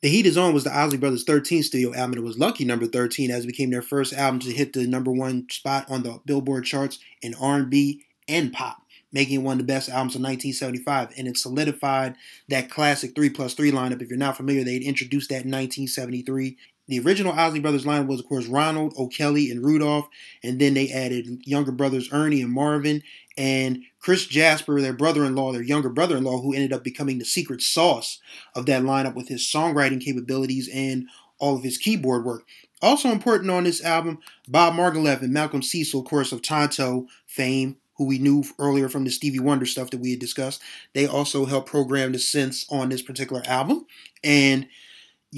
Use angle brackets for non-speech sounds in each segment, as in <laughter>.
The Heat Is On was the Isley Brothers' 13th studio album. It was lucky number 13 as it became their first album to hit the number one spot on the Billboard charts in R&B and pop, making it one of the best albums of 1975. And it solidified that classic 3 plus 3 lineup. If you're not familiar, they'd introduced that in 1973. The original Isley Brothers line was, of course, Ronald, O'Kelly, and Rudolph. And then they added younger brothers Ernie and Marvin and Chris Jasper, their brother-in-law, their younger brother-in-law, who ended up becoming the secret sauce of that lineup with his songwriting capabilities and all of his keyboard work. Also important on this album, Bob Margouleff and Malcolm Cecil, of course, of Tonto fame, who we knew earlier from the Stevie Wonder stuff that we had discussed. They also helped program the synths on this particular album. And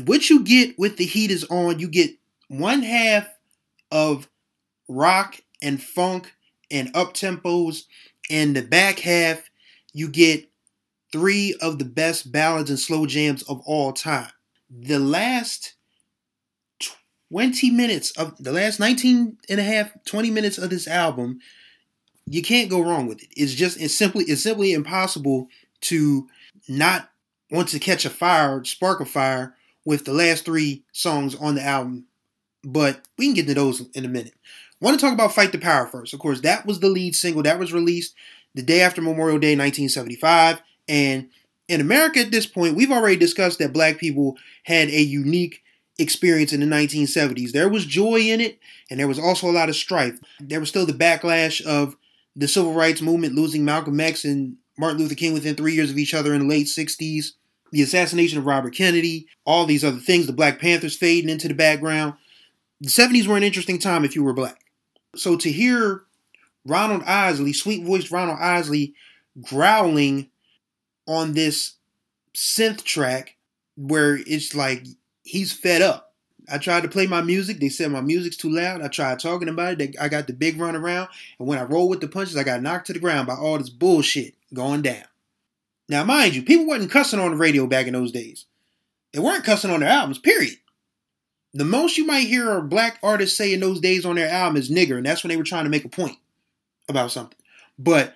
what you get with The Heat Is On, you get one half of rock and funk and up tempos. And the back half, you get three of the best ballads and slow jams of all time. The last 20 minutes of the last 19 and a half, 20 minutes of this album, you can't go wrong with it. It's just it's simply it's simply impossible to not want to catch a fire, spark a fire with the last three songs on the album. But we can get to those in a minute want to talk about Fight the Power first. Of course, that was the lead single that was released the day after Memorial Day 1975. And in America at this point, we've already discussed that black people had a unique experience in the 1970s. There was joy in it, and there was also a lot of strife. There was still the backlash of the civil rights movement losing Malcolm X and Martin Luther King within three years of each other in the late 60s, the assassination of Robert Kennedy, all these other things, the Black Panthers fading into the background. The 70s were an interesting time if you were black. So to hear Ronald Isley, sweet voiced Ronald Isley, growling on this synth track where it's like he's fed up. I tried to play my music. They said my music's too loud. I tried talking about it. I got the big run around. And when I roll with the punches, I got knocked to the ground by all this bullshit going down. Now, mind you, people wasn't cussing on the radio back in those days. They weren't cussing on their albums, period. The most you might hear a black artist say in those days on their album is nigger, and that's when they were trying to make a point about something. But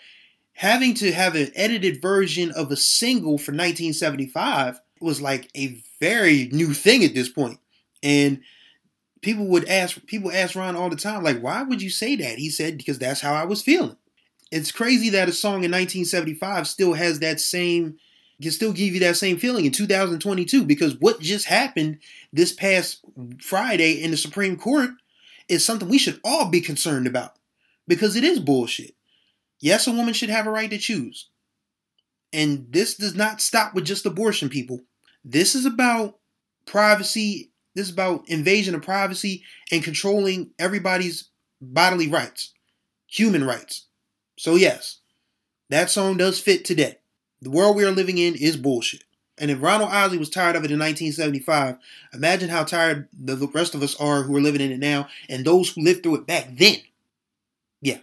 having to have an edited version of a single for 1975 was like a very new thing at this point. And people would ask people ask Ron all the time, like, why would you say that? He said, because that's how I was feeling. It's crazy that a song in 1975 still has that same can still give you that same feeling in 2022 because what just happened this past Friday in the Supreme Court is something we should all be concerned about because it is bullshit. Yes, a woman should have a right to choose. And this does not stop with just abortion, people. This is about privacy. This is about invasion of privacy and controlling everybody's bodily rights, human rights. So, yes, that song does fit today. The world we are living in is bullshit. And if Ronald Isley was tired of it in 1975, imagine how tired the rest of us are who are living in it now and those who lived through it back then. Yeah,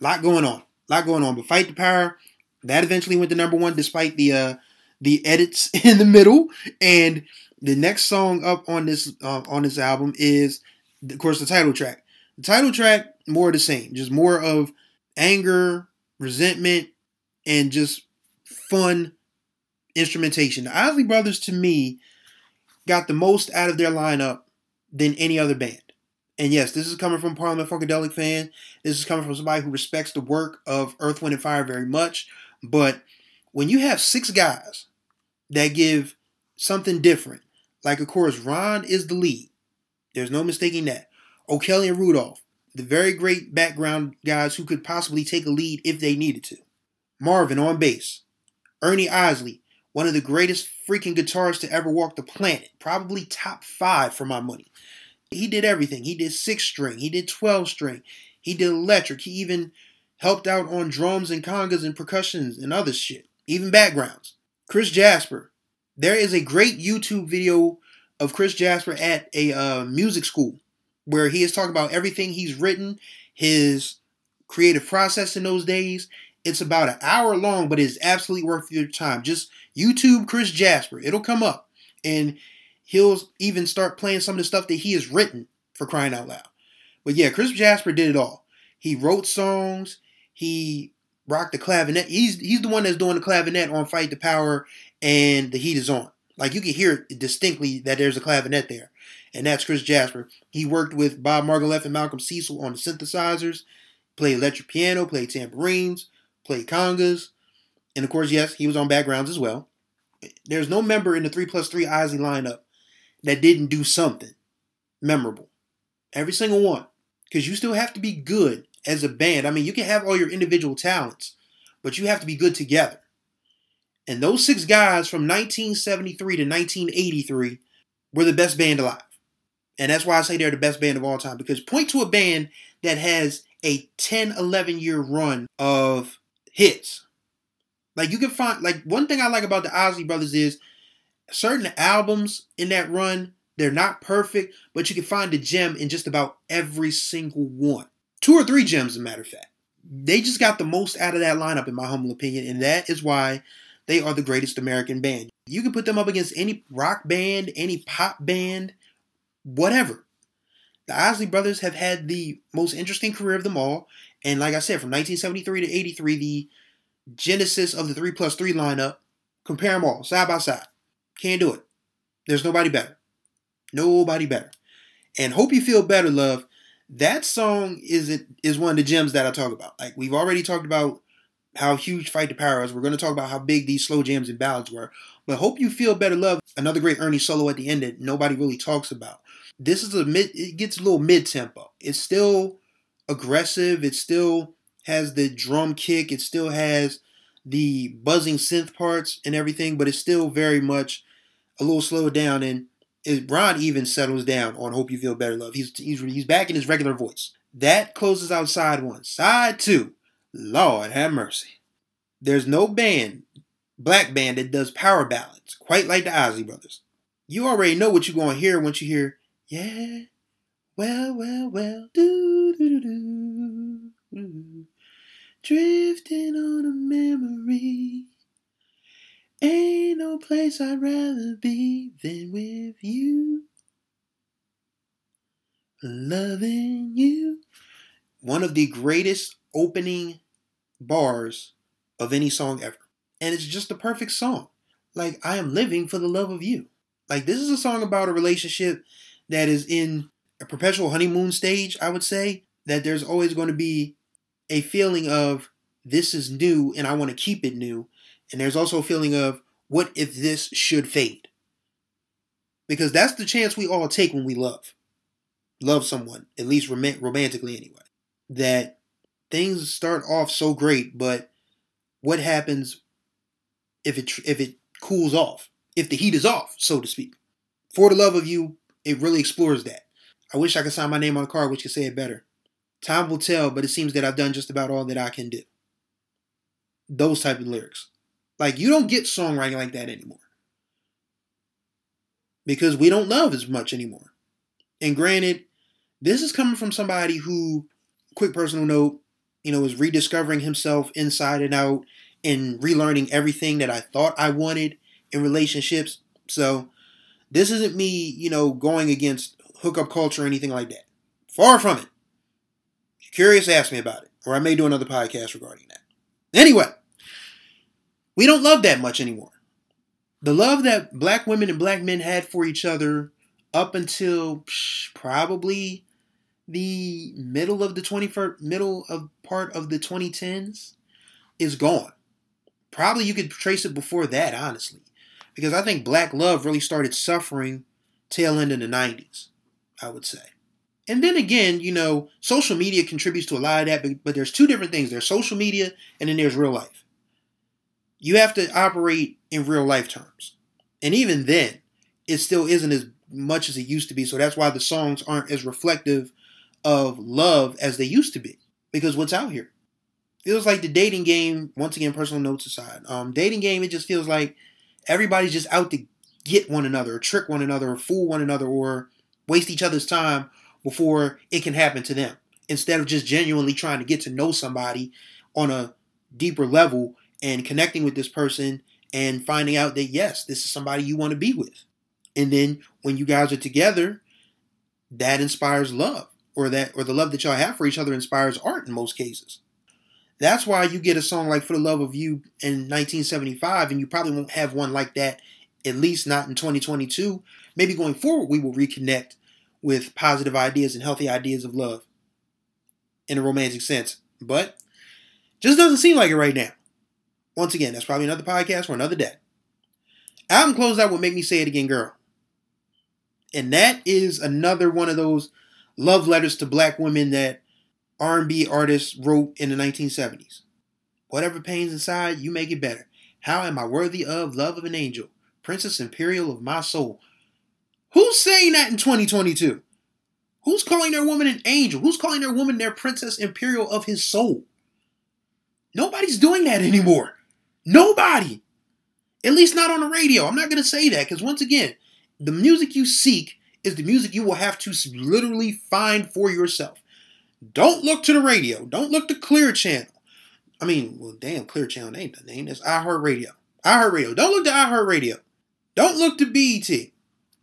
a lot going on. A lot going on. But Fight the Power, that eventually went to number one despite the uh, the edits <laughs> in the middle. And the next song up on this uh, on this album is, of course, the title track. The title track, more of the same, just more of anger, resentment, and just fun instrumentation. The Isley Brothers, to me, got the most out of their lineup than any other band. And yes, this is coming from Parliament Funkadelic fan. This is coming from somebody who respects the work of Earth, Wind, and Fire very much. But when you have six guys that give something different, like of course Ron is the lead. There's no mistaking that. O'Kelly and Rudolph, the very great background guys who could possibly take a lead if they needed to. Marvin on bass. Ernie Isley, one of the greatest freaking guitarists to ever walk the planet, probably top five for my money. He did everything. He did six string, he did 12 string, he did electric, he even helped out on drums and congas and percussions and other shit, even backgrounds. Chris Jasper, there is a great YouTube video of Chris Jasper at a uh, music school where he is talking about everything he's written, his creative process in those days. It's about an hour long, but it's absolutely worth your time. Just YouTube Chris Jasper. It'll come up. And he'll even start playing some of the stuff that he has written for crying out loud. But yeah, Chris Jasper did it all. He wrote songs, he rocked the clavinet. He's he's the one that's doing the clavinet on Fight the Power and The Heat is On. Like you can hear distinctly that there's a clavinet there. And that's Chris Jasper. He worked with Bob Margouleff and Malcolm Cecil on the synthesizers, played electric piano, played tambourines, played congas. And of course, yes, he was on backgrounds as well. There's no member in the 3 plus 3 Isley lineup that didn't do something memorable. Every single one. Because you still have to be good as a band. I mean, you can have all your individual talents, but you have to be good together. And those six guys from 1973 to 1983 were the best band alive. And that's why I say they're the best band of all time. Because point to a band that has a 10, 11 year run of hits. Like you can find, like one thing I like about the Isley Brothers is certain albums in that run, they're not perfect, but you can find a gem in just about every single one. Two or three gems, as a matter of fact. They just got the most out of that lineup, in my humble opinion, and that is why they are the greatest American band. You can put them up against any rock band, any pop band, whatever. The Isley Brothers have had the most interesting career of them all. And like I said, from 1973 to 83, the genesis of the 3 plus 3 lineup, compare them all, side by side. Can't do it. There's nobody better. Nobody better. And Hope You Feel Better, Love, that song is it is one of the gems that I talk about. Like we've already talked about how huge Fight the Power is. We're going to talk about how big these slow jams and ballads were. But Hope You Feel Better Love, another great Ernie solo at the end that nobody really talks about. This is a mid, it gets a little mid tempo. It's still aggressive. It still has the drum kick. It still has the buzzing synth parts and everything, but it's still very much a little slowed down. And Ron even settles down on "Hope You Feel Better, Love." He's he's he's back in his regular voice. That closes out side one. Side two, Lord have mercy. There's no band, black band, that does power ballads quite like the Isley Brothers. You already know what you're going to hear once you hear, yeah, well, well, well, do do do do, drifting on a memory. Ain't no place I'd rather be than with you. Loving you. One of the greatest opening bars of any song ever. And it's just the perfect song. Like, I am living for the love of you. Like, this is a song about a relationship that is in a perpetual honeymoon stage, I would say. That there's always going to be a feeling of this is new and I want to keep it new. And there's also a feeling of what if this should fade? Because that's the chance we all take when we love. Love someone, at least rom- romantically anyway. That things start off so great, but what happens if it if it cools off? If the heat is off, so to speak. For the love of you, it really explores that. I wish I could sign my name on a card which could say it better. Time will tell, but it seems that I've done just about all that I can do. Those type of lyrics. Like you don't get songwriting like that anymore. Because we don't love as much anymore. And granted, this is coming from somebody who, quick personal note, you know, is rediscovering himself inside and out and relearning everything that I thought I wanted in relationships. So this isn't me, you know, going against hookup culture or anything like that. Far from it. Curious, ask me about it. Or I may do another podcast regarding that. Anyway, we don't love that much anymore. The love that black women and black men had for each other up until psh, probably the middle of the 21st middle of part of the 2010s is gone. Probably you could trace it before that, honestly. Because I think black love really started suffering tail end in the 90s, I would say. And then again, you know, social media contributes to a lot of that, but, but there's two different things. There's social media and then there's real life you have to operate in real life terms. And even then, it still isn't as much as it used to be. So that's why the songs aren't as reflective of love as they used to be. Because what's out here? Feels like the dating game, once again, personal notes aside. Um, dating game, it just feels like everybody's just out to get one another, or trick one another, or fool one another, or waste each other's time before it can happen to them. instead of just genuinely trying to get to know somebody on a deeper level and connecting with this person and finding out that yes, this is somebody you want to be with. And then when you guys are together, that inspires love or that or the love that y'all have for each other inspires art in most cases. That's why you get a song like For the Love of You in 1975 and you probably won't have one like that at least not in 2022. Maybe going forward we will reconnect with positive ideas and healthy ideas of love in a romantic sense. But just doesn't seem like it right now. Once again, that's probably another podcast for another day. Album closed out with Make Me Say It Again Girl. And that is another one of those love letters to black women that R&B artists wrote in the 1970s. Whatever pains inside, you make it better. How am I worthy of love of an angel? Princess Imperial of my soul. Who's saying that in 2022? Who's calling their woman an angel? Who's calling their woman their Princess Imperial of his soul? Nobody's doing that anymore. Nobody. At least not on the radio. I'm not going to say that because, once again, the music you seek is the music you will have to literally find for yourself. Don't look to the radio. Don't look to Clear Channel. I mean, well, damn, Clear Channel ain't the name. That's iHeartRadio. iHeartRadio. Don't look to iHeartRadio. Don't look to BET.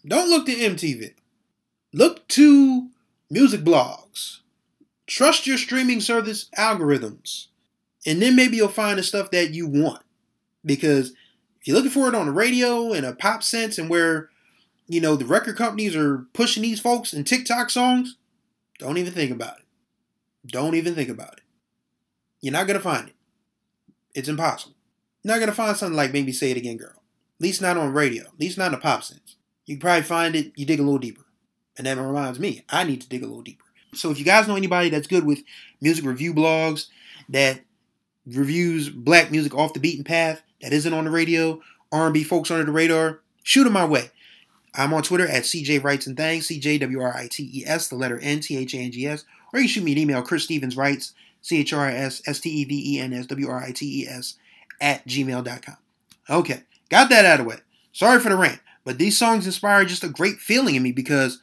Don't look to MTV. Look to music blogs. Trust your streaming service algorithms. And then maybe you'll find the stuff that you want. Because if you're looking for it on the radio in a pop sense and where, you know, the record companies are pushing these folks in TikTok songs, don't even think about it. Don't even think about it. You're not going to find it. It's impossible. You're not going to find something like Make Me Say It Again Girl. At least not on radio. At least not in a pop sense. You can probably find it, you dig a little deeper. And that reminds me, I need to dig a little deeper. So if you guys know anybody that's good with music review blogs that reviews black music off the beaten path that isn't on the radio, R&B folks under the radar, shoot them my way. I'm on Twitter at CJ Writes and Things, C-J-W-R-I-T-E-S, the letter N, T-H-A-N-G-S, or you shoot me an email, Chris Stevens Writes, C-H-R-S-S-T-E-V-E-N-S, W-R-I-T-E-S, at gmail.com. Okay, got that out of the way. Sorry for the rant, but these songs inspire just a great feeling in me because,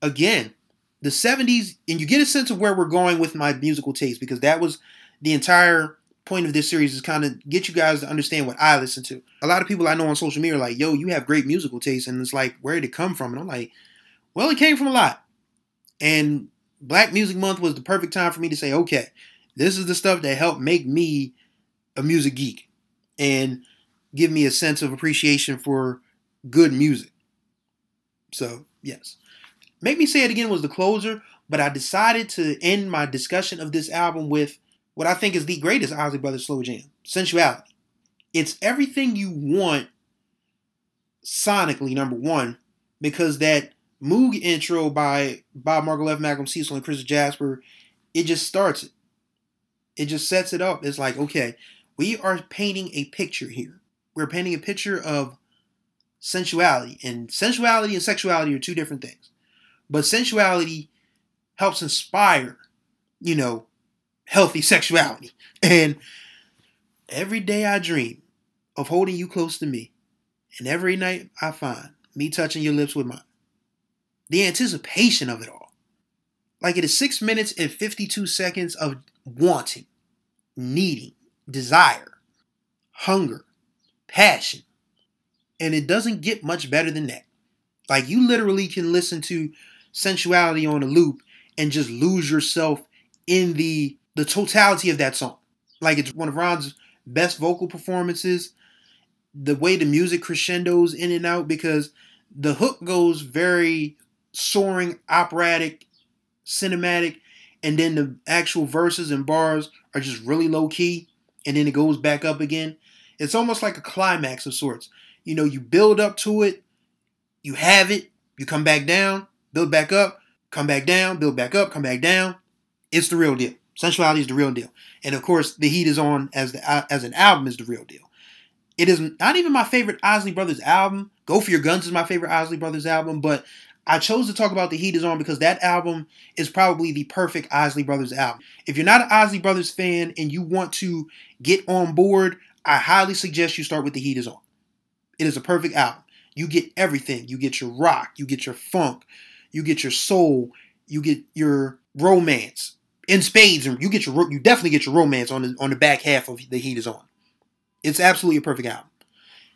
again, the 70s, and you get a sense of where we're going with my musical taste because that was the entire point of this series is kind of get you guys to understand what I listen to. A lot of people I know on social media are like, yo, you have great musical taste. And it's like, where did it come from? And I'm like, well, it came from a lot. And Black Music Month was the perfect time for me to say, okay, this is the stuff that helped make me a music geek and give me a sense of appreciation for good music. So, yes. Make Me Say It Again was the closer, but I decided to end my discussion of this album with what I think is the greatest Isley Brothers slow jam sensuality. It's everything you want sonically, number one, because that Moog intro by Bob Margouleff, Malcolm Cecil, and Chris Jasper, it just starts it. It just sets it up. It's like, okay, we are painting a picture here. We're painting a picture of sensuality. And sensuality and sexuality are two different things. But sensuality helps inspire, you know, healthy sexuality. And every day I dream of holding you close to me. And every night I find me touching your lips with mine. The anticipation of it all. Like it is six minutes and 52 seconds of wanting, needing, desire, hunger, passion. And it doesn't get much better than that. Like you literally can listen to sensuality on a loop and just lose yourself in the the totality of that song. Like it's one of Ron's best vocal performances. The way the music crescendos in and out because the hook goes very soaring, operatic, cinematic, and then the actual verses and bars are just really low key, and then it goes back up again. It's almost like a climax of sorts. You know, you build up to it, you have it, you come back down, build back up, come back down, build back up, come back down. It's the real deal. Sensuality is the real deal. And of course, The Heat is On as the as an album is the real deal. It is not even my favorite Isley Brothers album. Go for Your Guns is my favorite Isley Brothers album, but I chose to talk about The Heat is On because that album is probably the perfect Isley Brothers album. If you're not an Isley Brothers fan and you want to get on board, I highly suggest you start with The Heat is On. It is a perfect album. You get everything. You get your rock, you get your funk, you get your soul, you get your romance, in spades, and you get your you definitely get your romance on the on the back half of the Heat is on. It's absolutely a perfect album.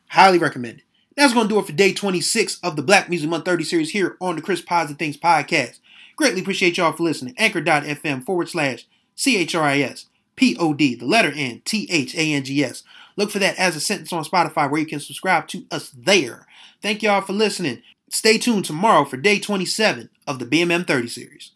Highly recommend. That's going to do it for day 26 of the Black Music Month 30 series here on the Chris Positive Things podcast. Greatly appreciate y'all for listening. Anchor.fm forward slash C H R I S P O D, the letter N T H A N G S. Look for that as a sentence on Spotify where you can subscribe to us there. Thank y'all for listening. Stay tuned tomorrow for day 27 of the BMM 30 series.